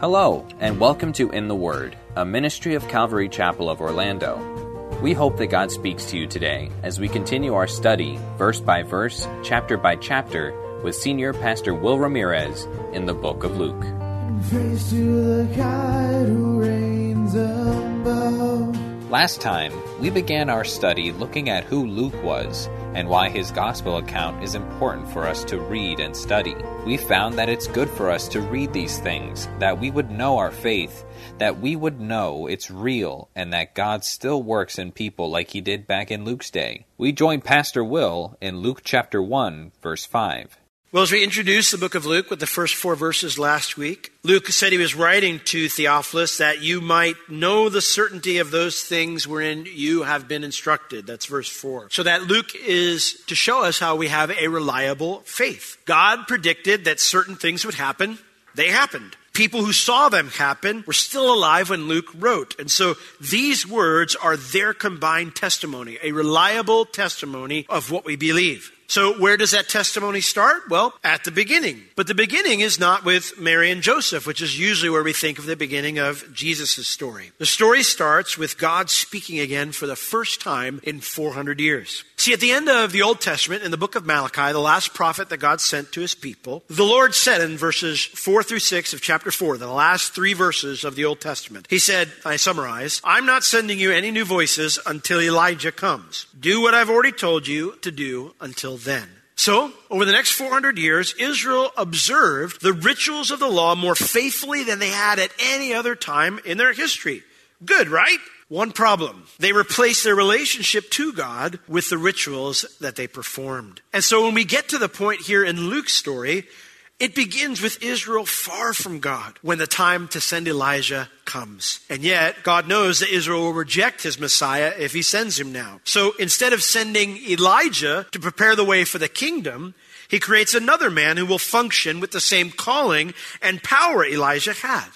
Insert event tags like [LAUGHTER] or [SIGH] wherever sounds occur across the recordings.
Hello, and welcome to In the Word, a ministry of Calvary Chapel of Orlando. We hope that God speaks to you today as we continue our study, verse by verse, chapter by chapter, with Senior Pastor Will Ramirez in the book of Luke. Last time, we began our study looking at who Luke was and why his gospel account is important for us to read and study. We found that it's good for us to read these things, that we would know our faith, that we would know it's real, and that God still works in people like he did back in Luke's day. We join Pastor Will in Luke chapter 1, verse 5. Well, as we introduced the book of Luke with the first four verses last week, Luke said he was writing to Theophilus that you might know the certainty of those things wherein you have been instructed. That's verse four. So that Luke is to show us how we have a reliable faith. God predicted that certain things would happen. They happened. People who saw them happen were still alive when Luke wrote. And so these words are their combined testimony, a reliable testimony of what we believe. So, where does that testimony start? Well, at the beginning. But the beginning is not with Mary and Joseph, which is usually where we think of the beginning of Jesus' story. The story starts with God speaking again for the first time in 400 years. See, at the end of the Old Testament, in the book of Malachi, the last prophet that God sent to his people, the Lord said in verses 4 through 6 of chapter 4, the last three verses of the Old Testament, He said, I summarize, I'm not sending you any new voices until Elijah comes. Do what I've already told you to do until then. So, over the next 400 years, Israel observed the rituals of the law more faithfully than they had at any other time in their history. Good, right? One problem. They replaced their relationship to God with the rituals that they performed. And so when we get to the point here in Luke's story, it begins with Israel far from God when the time to send Elijah comes. And yet, God knows that Israel will reject his Messiah if he sends him now. So instead of sending Elijah to prepare the way for the kingdom, he creates another man who will function with the same calling and power Elijah had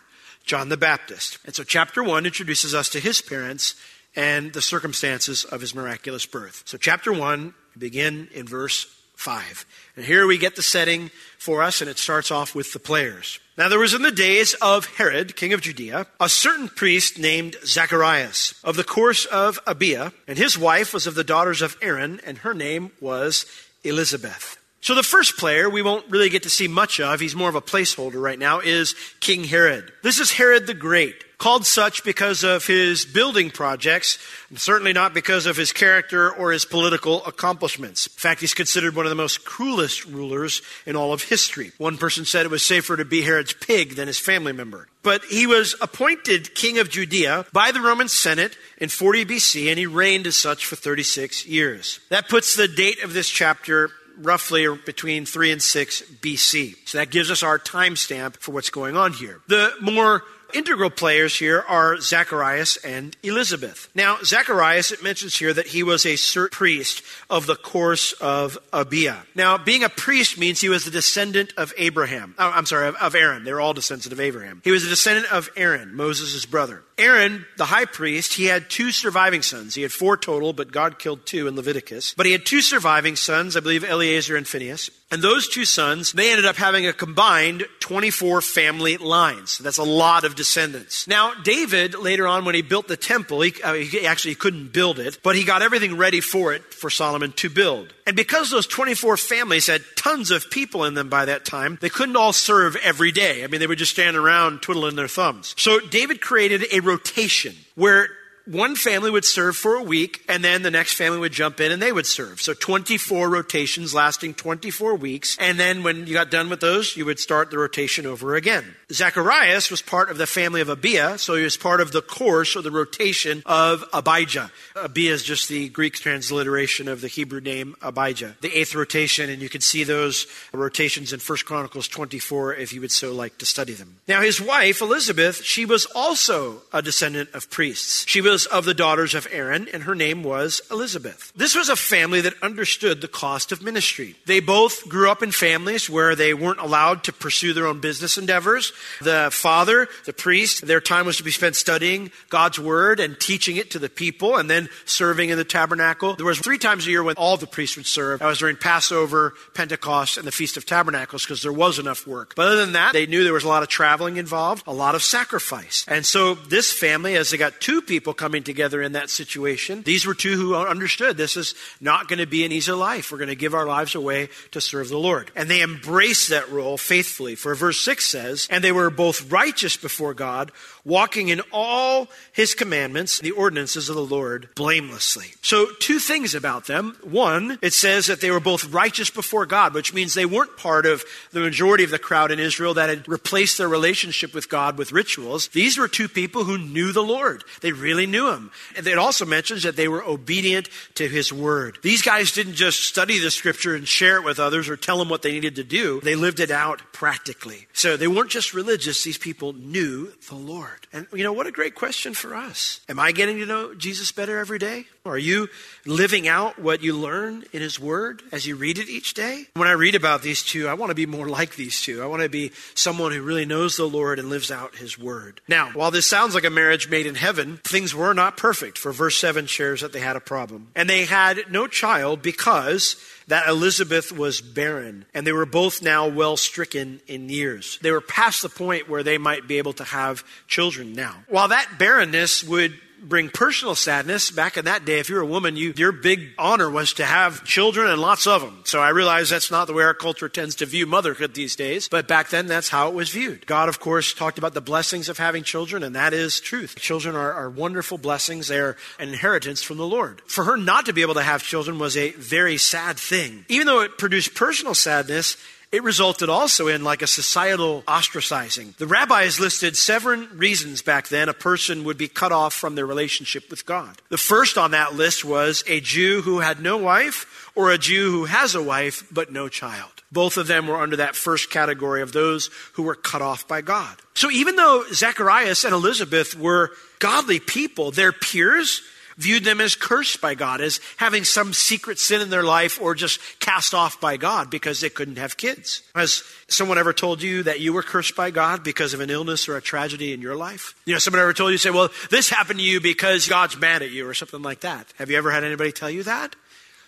John the Baptist. And so, chapter 1 introduces us to his parents and the circumstances of his miraculous birth. So, chapter 1, we begin in verse 5. And here we get the setting for us, and it starts off with the players. Now, there was in the days of Herod, king of Judea, a certain priest named Zacharias of the course of Abia, and his wife was of the daughters of Aaron, and her name was Elizabeth. So, the first player we won't really get to see much of, he's more of a placeholder right now, is King Herod. This is Herod the Great called such because of his building projects, and certainly not because of his character or his political accomplishments. In fact, he's considered one of the most cruelest rulers in all of history. One person said it was safer to be Herod's pig than his family member. But he was appointed king of Judea by the Roman Senate in 40 BC, and he reigned as such for 36 years. That puts the date of this chapter roughly between 3 and 6 BC. So that gives us our timestamp for what's going on here. The more integral players here are Zacharias and Elizabeth. Now, Zacharias, it mentions here that he was a priest of the course of Abia. Now, being a priest means he was a descendant of Abraham. Oh, I'm sorry, of, of Aaron. They were all descendants of Abraham. He was a descendant of Aaron, Moses' brother. Aaron, the high priest, he had two surviving sons. He had four total, but God killed two in Leviticus. But he had two surviving sons, I believe Eleazar and Phinehas. And those two sons, they ended up having a combined 24 family lines. That's a lot of descendants. Now, David, later on when he built the temple, he, uh, he actually couldn't build it, but he got everything ready for it for Solomon to build. And because those 24 families had tons of people in them by that time, they couldn't all serve every day. I mean, they would just stand around twiddling their thumbs. So David created a rotation where one family would serve for a week, and then the next family would jump in and they would serve. So 24 rotations lasting 24 weeks. And then when you got done with those, you would start the rotation over again. Zacharias was part of the family of Abia, so he was part of the course or the rotation of Abijah. Abia is just the Greek transliteration of the Hebrew name Abijah. The eighth rotation, and you can see those rotations in 1 Chronicles 24 if you would so like to study them. Now, his wife, Elizabeth, she was also a descendant of priests. She was of the daughters of Aaron, and her name was Elizabeth. This was a family that understood the cost of ministry. They both grew up in families where they weren't allowed to pursue their own business endeavors. The father, the priest, their time was to be spent studying God's word and teaching it to the people and then serving in the tabernacle. There was three times a year when all the priests would serve. That was during Passover, Pentecost, and the Feast of Tabernacles because there was enough work. But other than that, they knew there was a lot of traveling involved, a lot of sacrifice. And so this family, as they got two people coming together in that situation, these were two who understood this is not going to be an easy life. We're going to give our lives away to serve the Lord. And they embraced that role faithfully. For verse 6 says, And they were both righteous before God, walking in all his commandments, the ordinances of the Lord, blamelessly. So, two things about them. One, it says that they were both righteous before God, which means they weren't part of the majority of the crowd in Israel that had replaced their relationship with God with rituals. These were two people who knew the Lord. They really knew him. And it also mentions that they were obedient to his word. These guys didn't just study the scripture and share it with others or tell them what they needed to do. They lived it out practically. So they weren't just religious. These people knew the Lord. And you know, what a great question for us. Am I getting to know Jesus better every day? Are you living out what you learn in His Word as you read it each day? When I read about these two, I want to be more like these two. I want to be someone who really knows the Lord and lives out His Word. Now, while this sounds like a marriage made in heaven, things were not perfect, for verse 7 shares that they had a problem. And they had no child because that Elizabeth was barren, and they were both now well stricken in years. They were past the point where they might be able to have children now. While that barrenness would bring personal sadness. Back in that day, if you were a woman, you, your big honor was to have children and lots of them. So I realize that's not the way our culture tends to view motherhood these days, but back then that's how it was viewed. God, of course, talked about the blessings of having children, and that is truth. Children are, are wonderful blessings. They're an inheritance from the Lord. For her not to be able to have children was a very sad thing. Even though it produced personal sadness, it resulted also in like a societal ostracizing. The rabbis listed seven reasons back then a person would be cut off from their relationship with God. The first on that list was a Jew who had no wife or a Jew who has a wife but no child. Both of them were under that first category of those who were cut off by God. So even though Zacharias and Elizabeth were godly people, their peers viewed them as cursed by God, as having some secret sin in their life or just cast off by God because they couldn't have kids. Has someone ever told you that you were cursed by God because of an illness or a tragedy in your life? You know, someone ever told you, say, well, this happened to you because God's mad at you or something like that. Have you ever had anybody tell you that?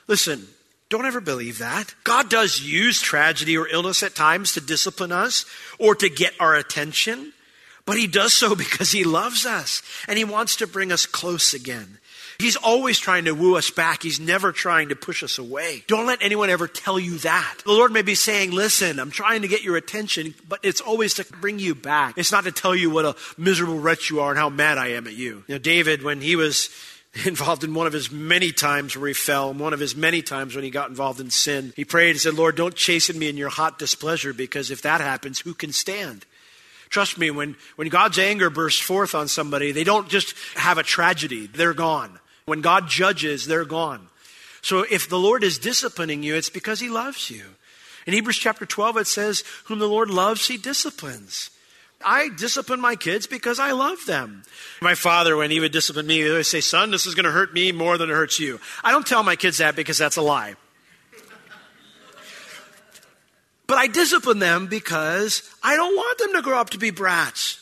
Listen, don't ever believe that. God does use tragedy or illness at times to discipline us or to get our attention. But he does so [LAUGHS] because he loves us and he wants to bring us close again. He's always trying to woo us back. He's never trying to push us away. Don't let anyone ever tell you that. The Lord may be saying, listen, I'm trying to get your attention, but it's always to bring you back. It's not to tell you what a miserable wretch you are and how mad I am at you. You know, David, when he was [LAUGHS] involved in one of his many times where he fell, one of his many times when he got involved in sin. He prayed and said, Lord, don't chasten me in your hot displeasure because if that happens, who can stand? Trust me, when, when God's anger bursts forth on somebody, they don't just have a tragedy, they're gone. When God judges, they're gone. So if the Lord is disciplining you, it's because he loves you. In Hebrews chapter 12, it says, Whom the Lord loves, he disciplines. I discipline my kids because I love them. My father, when he would discipline me, he would say, Son, this is going to hurt me more than it hurts you. I don't tell my kids that because that's a lie. but I discipline them because I don't want them to grow up to be brats.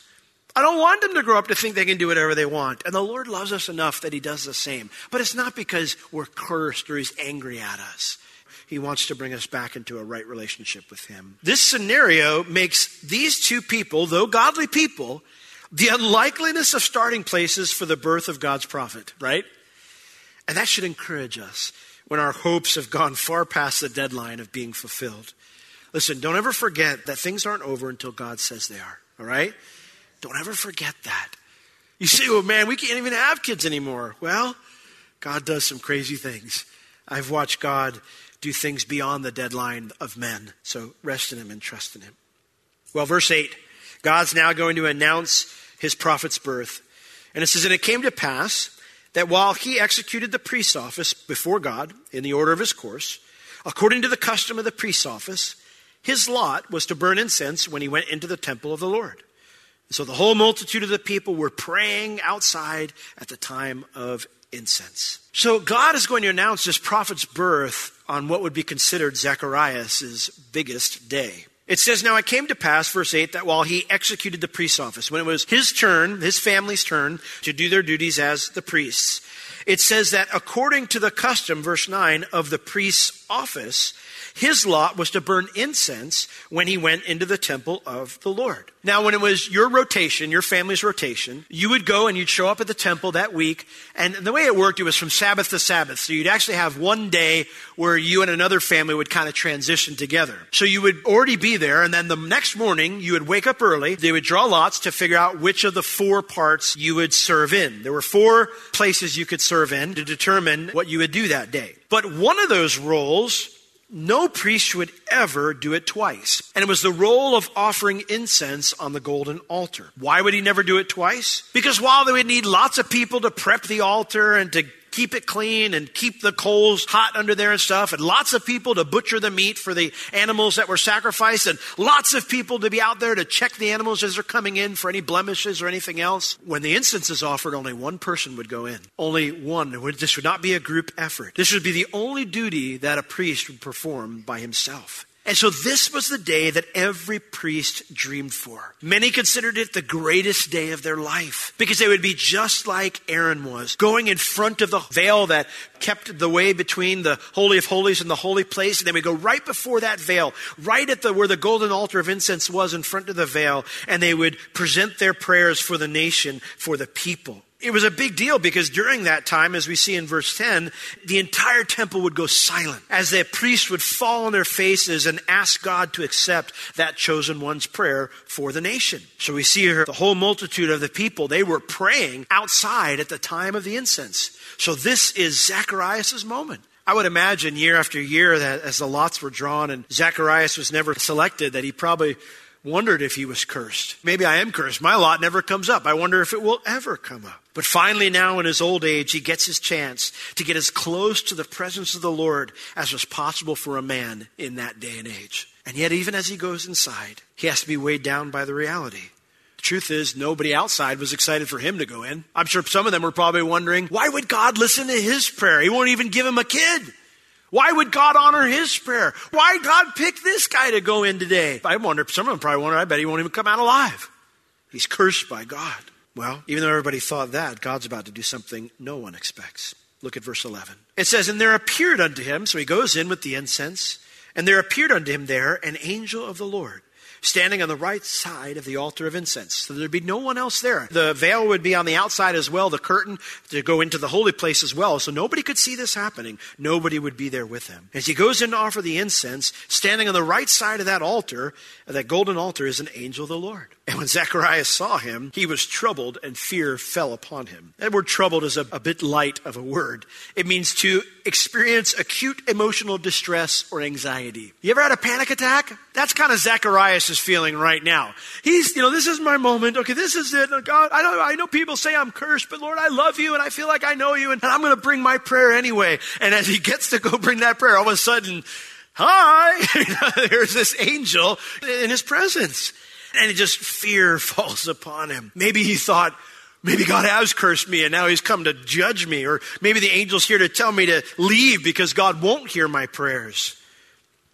I don't want them to grow up to think they can do whatever they want. And the Lord loves us enough that He does the same. But it's not because we're cursed or He's angry at us. He wants to bring us back into a right relationship with Him. This scenario makes these two people, though godly people, the unlikeliness of starting places for the birth of God's prophet, right? And that should encourage us when our hopes have gone far past the deadline of being fulfilled. Listen, don't ever forget that things aren't over until God says they are, all right? Don't ever forget that. You say, well, man, we can't even have kids anymore. Well, God does some crazy things. I've watched God do things beyond the deadline of men. So rest in Him and trust in Him. Well, verse 8 God's now going to announce His prophet's birth. And it says, And it came to pass that while he executed the priest's office before God in the order of his course, according to the custom of the priest's office, his lot was to burn incense when he went into the temple of the Lord. So the whole multitude of the people were praying outside at the time of incense. So God is going to announce this prophet's birth on what would be considered Zacharias' biggest day. It says, Now it came to pass, verse 8, that while he executed the priest's office, when it was his turn, his family's turn, to do their duties as the priests, it says that according to the custom, verse 9, of the priest's office, his lot was to burn incense when he went into the temple of the Lord. Now, when it was your rotation, your family's rotation, you would go and you'd show up at the temple that week. And the way it worked, it was from Sabbath to Sabbath. So you'd actually have one day where you and another family would kind of transition together. So you would already be there. And then the next morning, you would wake up early. They would draw lots to figure out which of the four parts you would serve in. There were four places you could serve in to determine what you would do that day. But one of those roles no priest would ever do it twice. And it was the role of offering incense on the golden altar. Why would he never do it twice? Because while they would need lots of people to prep the altar and to keep it clean and keep the coals hot under there and stuff, and lots of people to butcher the meat for the animals that were sacrificed, and lots of people to be out there to check the animals as they're coming in for any blemishes or anything else. When the incense is offered, only one person would go in. Only one. This would not be a group effort. This would be the only duty that a priest would perform by himself. And so this was the day that every priest dreamed for. Many considered it the greatest day of their life because they would be just like Aaron was, going in front of the veil that kept the way between the Holy of Holies and the holy place. And they would go right before that veil, right at the, where the golden altar of incense was in front of the veil. And they would present their prayers for the nation, for the people. It was a big deal because during that time, as we see in verse 10, the entire temple would go silent as the priests would fall on their faces and ask God to accept that chosen one's prayer for the nation. So we see here the whole multitude of the people, they were praying outside at the time of the incense. So this is Zacharias' moment. I would imagine year after year that as the lots were drawn and Zacharias was never selected, that he probably wondered if he was cursed. Maybe I am cursed. My lot never comes up. I wonder if it will ever come up. But finally, now in his old age, he gets his chance to get as close to the presence of the Lord as was possible for a man in that day and age. And yet, even as he goes inside, he has to be weighed down by the reality. The truth is, nobody outside was excited for him to go in. I'm sure some of them were probably wondering, why would God listen to his prayer? He won't even give him a kid. Why would God honor his prayer? Why God pick this guy to go in today? I wonder, some of them probably wonder, I bet he won't even come out alive. He's cursed by God. Well, even though everybody thought that, God's about to do something no one expects. Look at verse 11. It says, And there appeared unto him, so he goes in with the incense, and there appeared unto him there an angel of the Lord standing on the right side of the altar of incense. So there'd be no one else there. The veil would be on the outside as well, the curtain to go into the holy place as well. So nobody could see this happening. Nobody would be there with him. As he goes in to offer the incense, standing on the right side of that altar, that golden altar, is an angel of the Lord. And when Zacharias saw him, he was troubled and fear fell upon him. That word troubled is a, a, bit light of a word. It means to experience acute emotional distress or anxiety. You ever had a panic attack? That's kind of Zacharias is feeling right now. He's, you know, this is my moment. Okay, this is it. God, I know, I know people say I'm cursed, but Lord, I love you and I feel like I know you and, I'm going to bring my prayer anyway. And as he gets to go bring that prayer, all of a sudden, hi, [LAUGHS] there's this angel in his presence. And it just fear [LAUGHS] falls upon him. Maybe he thought, maybe God has cursed me and now he's come to judge me. Or maybe the angel's here to tell me to leave because God won't hear my prayers.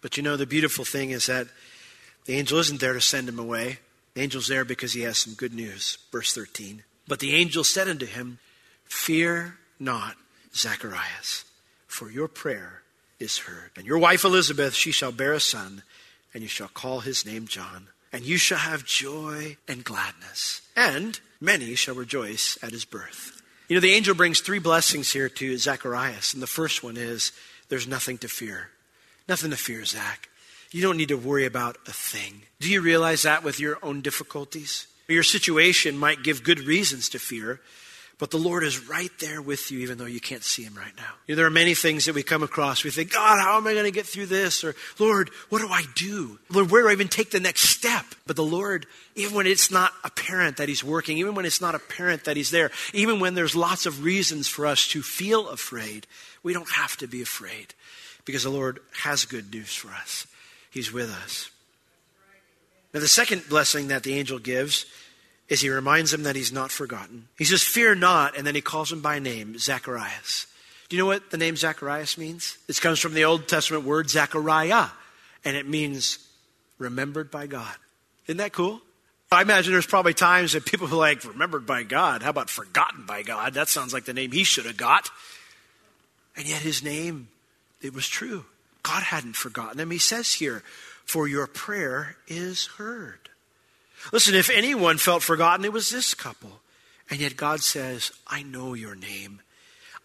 But you know, the beautiful thing is that the angel isn't there to send him away. The angel's there because he has some good news. Verse 13. But the angel said unto him, Fear not, Zacharias, for your prayer is heard. And your wife Elizabeth, she shall bear a son, and you shall call his name John and you shall have joy and gladness, and many shall rejoice at his birth. You know, the angel brings three blessings here to Zacharias, and the first one is there's nothing to fear. Nothing to fear, Zach. You don't need to worry about a thing. Do you realize that with your own difficulties? Your situation might give good reasons to fear, but the Lord is right there with you, even though you can't see Him right now. You know, there are many things that we come across. We think, God, how am I going to get through this? Or, Lord, what do I do? Lord, where do I even take the next step? But the Lord, even when it's not apparent that He's working, even when it's not apparent that He's there, even when there's lots of reasons for us to feel afraid, we don't have to be afraid because the Lord has good news for us. He's with us. Now, the second blessing that the angel gives is he reminds him that he's not forgotten. He says, Fear not, and then he calls him by name, Zacharias. Do you know what the name Zacharias means? It comes from the Old Testament word Zachariah, and it means remembered by God. Isn't that cool? I imagine there's probably times that people are like, remembered by God. How about forgotten by God? That sounds like the name he should have got. And yet his name, it was true. God hadn't forgotten him. He says here, for your prayer is heard. Listen, if anyone felt forgotten, it was this couple. And yet God says, I know your name.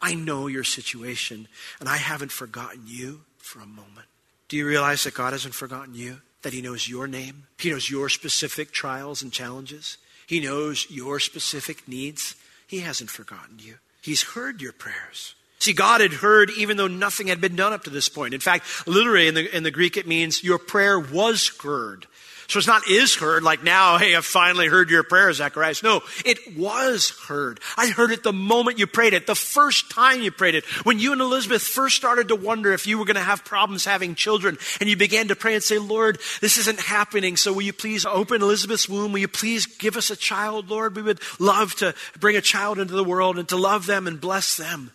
I know your situation, and I haven't forgotten you for a moment. Do you realize that God hasn't forgotten you? That He knows your name? He knows your specific trials and challenges. He knows your specific needs. He hasn't forgotten you. He's heard your prayers. See, God had heard even though nothing had been done up to this point. In fact, literally in the, in the Greek, it means your prayer was heard. So it's not is heard, like now, hey, I've finally heard your prayer, Zacharias. No, it was heard. I heard it the moment you prayed it, the first time you prayed it. When you and Elizabeth first started to wonder if you were going to have problems having children, and you began to pray and say, Lord, this isn't happening, so will you please open Elizabeth's womb? Will you please give us a child, Lord? We would love to bring a child into the world and to love them and bless them.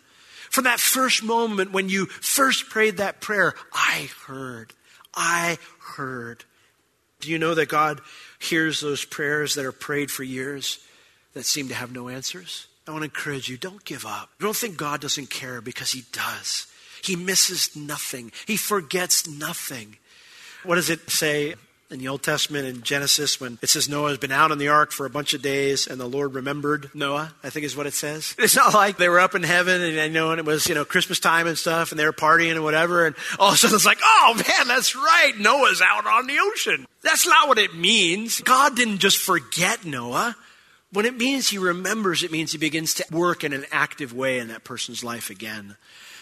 From that first moment when you first prayed that prayer, I heard. I heard. Do you know that God hears those prayers that are prayed for years that seem to have no answers? I want to encourage you don't give up. Don't think God doesn't care because He does. He misses nothing, He forgets nothing. What does it say in the Old Testament in Genesis when it says Noah has been out on the ark for a bunch of days and the Lord remembered Noah, I think is what it says. [LAUGHS] It's not like they were up in heaven and I know and it was, you know, Christmas time and stuff and they were partying and whatever and all of a sudden it's like, oh man, that's right. Noah's out on the ocean. That's not what it means. God didn't just forget Noah. When it means he remembers, it means he begins to work in an active way in that person's life again.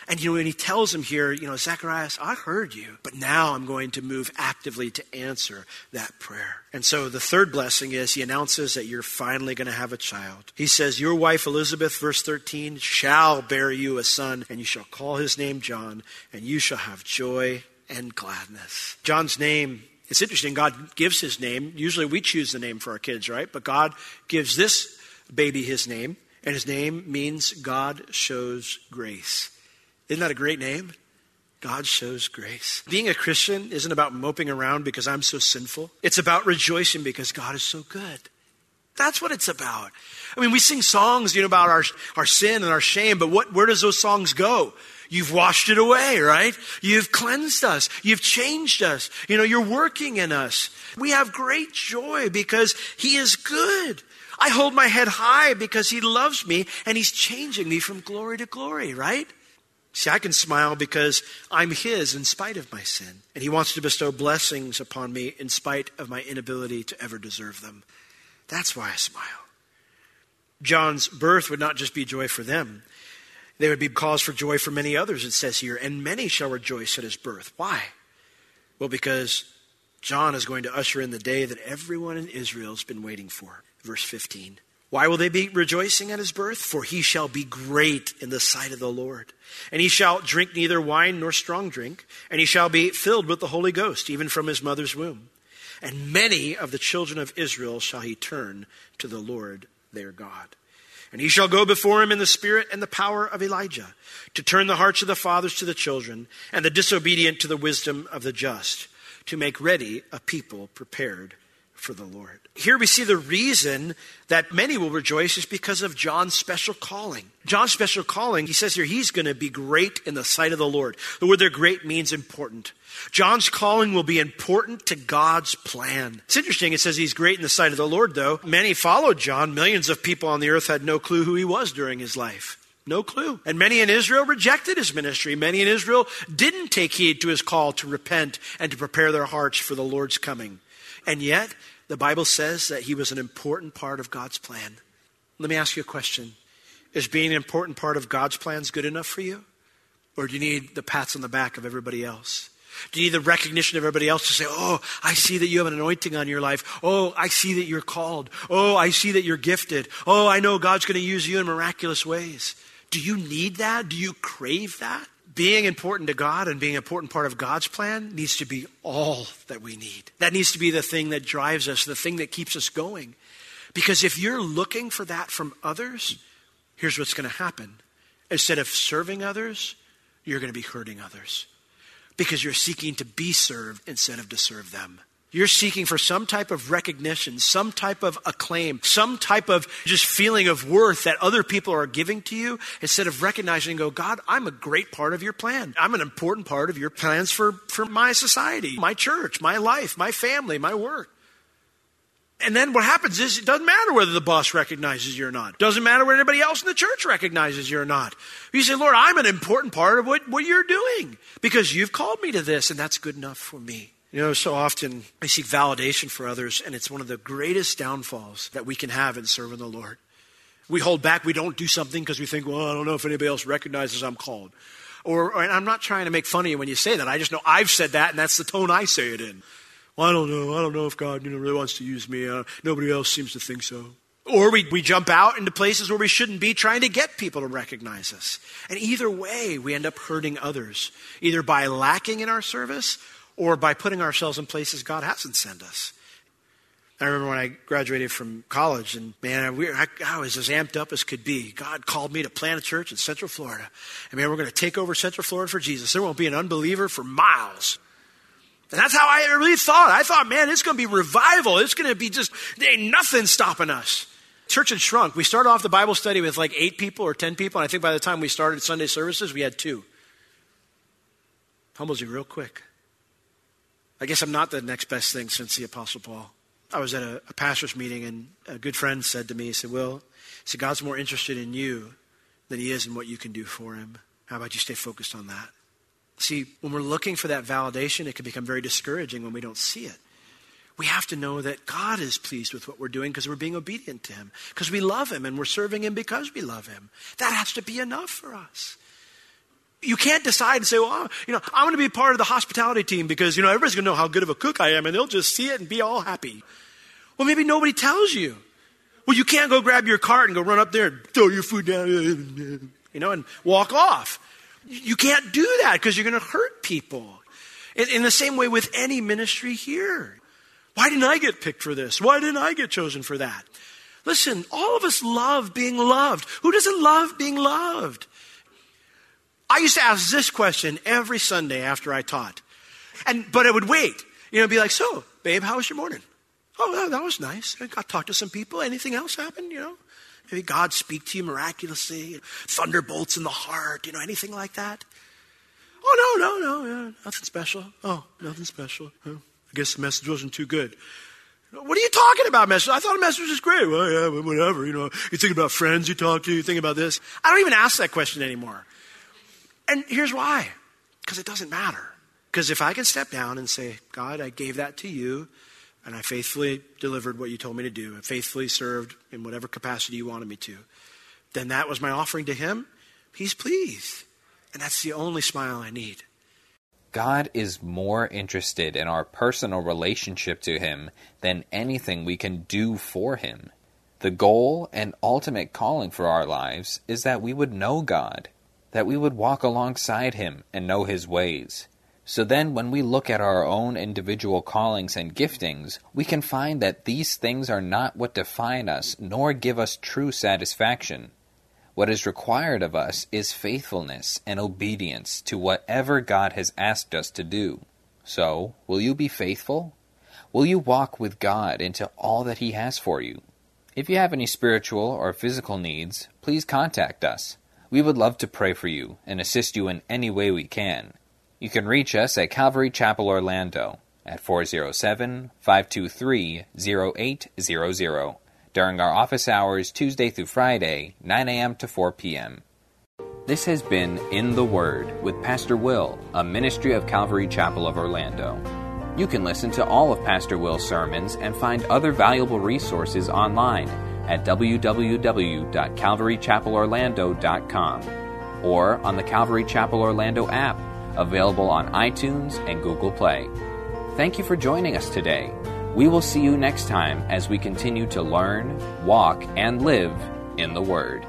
And you know, when he tells him here, you know, Zacharias, I heard you, but now I'm going to move actively to answer that prayer. And so the third blessing is he announces that you're finally going to have a child. He says, Your wife Elizabeth, verse 13, shall bear you a son, and you shall call his name John, and you shall have joy and gladness. John's name it's interesting, God gives his name. Usually we choose the name for our kids, right? But God gives this baby his name, and his name means God shows grace. Isn't that a great name? God shows grace. Being a Christian isn't about moping around because I'm so sinful. It's about rejoicing because God is so good. That's what it's about. I mean, we sing songs, you know, about our, our sin and our shame, but what, where does those songs go? You've washed it away, right? You've cleansed us. You've changed us. You know, you're working in us. We have great joy because He is good. I hold my head high because He loves me and He's changing me from glory to glory, right? See, I can smile because I'm His in spite of my sin. And He wants to bestow blessings upon me in spite of my inability to ever deserve them. That's why I smile. John's birth would not just be joy for them, there would be cause for joy for many others, it says here. And many shall rejoice at his birth. Why? Well, because John is going to usher in the day that everyone in Israel has been waiting for. Verse 15. Why will they be rejoicing at his birth? For he shall be great in the sight of the Lord. And he shall drink neither wine nor strong drink, and he shall be filled with the Holy Ghost, even from his mother's womb. And many of the children of Israel shall he turn to the Lord their God. And he shall go before him in the spirit and the power of Elijah, to turn the hearts of the fathers to the children, and the disobedient to the wisdom of the just, to make ready a people prepared for the Lord. Here we see the reason that many will rejoice is because of John's special calling. John's special calling, he says here, he's going to be great in the sight of the Lord. The word there, great, means important. John's calling will be important to God's plan. It's interesting, it says he's great in the sight of the Lord, though. Many followed John. Millions of people on the earth had no clue who he was during his life. No clue. And many in Israel rejected his ministry. Many in Israel didn't take heed to his call to repent and to prepare their hearts for the Lord's coming. And yet, the Bible says that he was an important part of God's plan. Let me ask you a question Is being an important part of God's plans good enough for you? Or do you need the pats on the back of everybody else? Do you need the recognition of everybody else to say, Oh, I see that you have an anointing on your life. Oh, I see that you're called. Oh, I see that you're gifted. Oh, I know God's going to use you in miraculous ways. Do you need that? Do you crave that? Being important to God and being an important part of God's plan needs to be all that we need. That needs to be the thing that drives us, the thing that keeps us going. Because if you're looking for that from others, here's what's going to happen. Instead of serving others, you're going to be hurting others because you're seeking to be served instead of to serve them. You're seeking for some type of recognition, some type of acclaim, some type of just feeling of worth that other people are giving to you instead of recognizing go, God, I'm a great part of your plan. I'm an important part of your plans for, for my society, my church, my life, my family, my work. And then what happens is it doesn't matter whether the boss recognizes you or not. Doesn't matter whether anybody else in the church recognizes you or not. You say, Lord, I'm an important part of what, what you're doing because you've called me to this and that's good enough for me. You know, so often we seek validation for others, and it's one of the greatest downfalls that we can have in serving the Lord. We hold back, we don't do something because we think, well, I don't know if anybody else recognizes I'm called. Or, or I'm not trying to make fun of you when you say that. I just know I've said that, and that's the tone I say it in. Well, I don't know. I don't know if God you know, really wants to use me. Uh, nobody else seems to think so. Or we, we jump out into places where we shouldn't be trying to get people to recognize us. And either way, we end up hurting others, either by lacking in our service or by putting ourselves in places God hasn't sent us. I remember when I graduated from college, and man, we, I, I, was as amped up as could be. God called me to plant a church in Central Florida. And man, we're going to take over Central Florida for Jesus. There won't be an unbeliever for miles. And that's how I really thought. I thought, man, it's going to be revival. It's going to be just, there ain't nothing stopping us. Church had shrunk. We started off the Bible study with like eight people or ten people. And I think by the time we started Sunday services, we had two. Humbles you real quick. I guess I'm not the next best thing since the Apostle Paul. I was at a, a pastor's meeting, and a good friend said to me, he said, Will, he said, God's more interested in you than he is in what you can do for him. How about you stay focused on that? See, when we're looking for that validation, it can become very discouraging when we don't see it. We have to know that God is pleased with what we're doing because we're being obedient to Him, because we love Him and we're serving Him because we love Him. That has to be enough for us. You can't decide and say, well, you know, I'm going to be part of the hospitality team because, you know, everybody's going to know how good of a cook I am and they'll just see it and be all happy. Well, maybe nobody tells you. Well, you can't go grab your cart and go run up there and throw your food down, [LAUGHS] you know, and walk off. You can't do that because you're going to hurt people. In, in the same way with any ministry here. Why didn't I get picked for this? Why didn't I get chosen for that? Listen, all of us love being loved. Who doesn't love being loved? I used to ask this question every Sunday after I taught. And, but I would wait. You know, be like, so, babe, how was your morning? Oh, that was nice. I got to talk to some people. Anything else happen, you know? Maybe God speak to you miraculously, thunderbolts in the heart, you know, anything like that? Oh, no, no, no, yeah, nothing special. Oh, nothing special. Oh, I guess the message wasn't too good. What are you talking about, message? I thought a message was great. Well, yeah, whatever. You know, you think about friends you talk to, you think about this. I don't even ask that question anymore. And here's why because it doesn't matter. Because if I can step down and say, God, I gave that to you, and I faithfully delivered what you told me to do, and faithfully served in whatever capacity you wanted me to, then that was my offering to Him. He's pleased. And that's the only smile I need. God is more interested in our personal relationship to Him than anything we can do for Him. The goal and ultimate calling for our lives is that we would know God that we would walk alongside him and know his ways. So then, when we look at our own individual callings and giftings, we can find that these things are not what define us nor give us true satisfaction. What is required of us is faithfulness and obedience to whatever God has asked us to do. So, will you be faithful? Will you walk with God into all that He has for you? If you have any spiritual or physical needs, please contact us. We would love to pray for you and assist you in any way we can. You can reach us at Calvary Chapel Orlando at 407 523 0800 during our office hours Tuesday through Friday, 9 a.m. to 4 p.m. This has been In the Word with Pastor Will, a ministry of Calvary Chapel of Orlando. You can listen to all of Pastor Will's sermons and find other valuable resources online at www.calvarychapelorlando.com or on the Calvary Chapel Orlando app, available on iTunes and Google Play. Thank you for joining us today. We will see you next time as we continue to learn, walk, and live in the Word.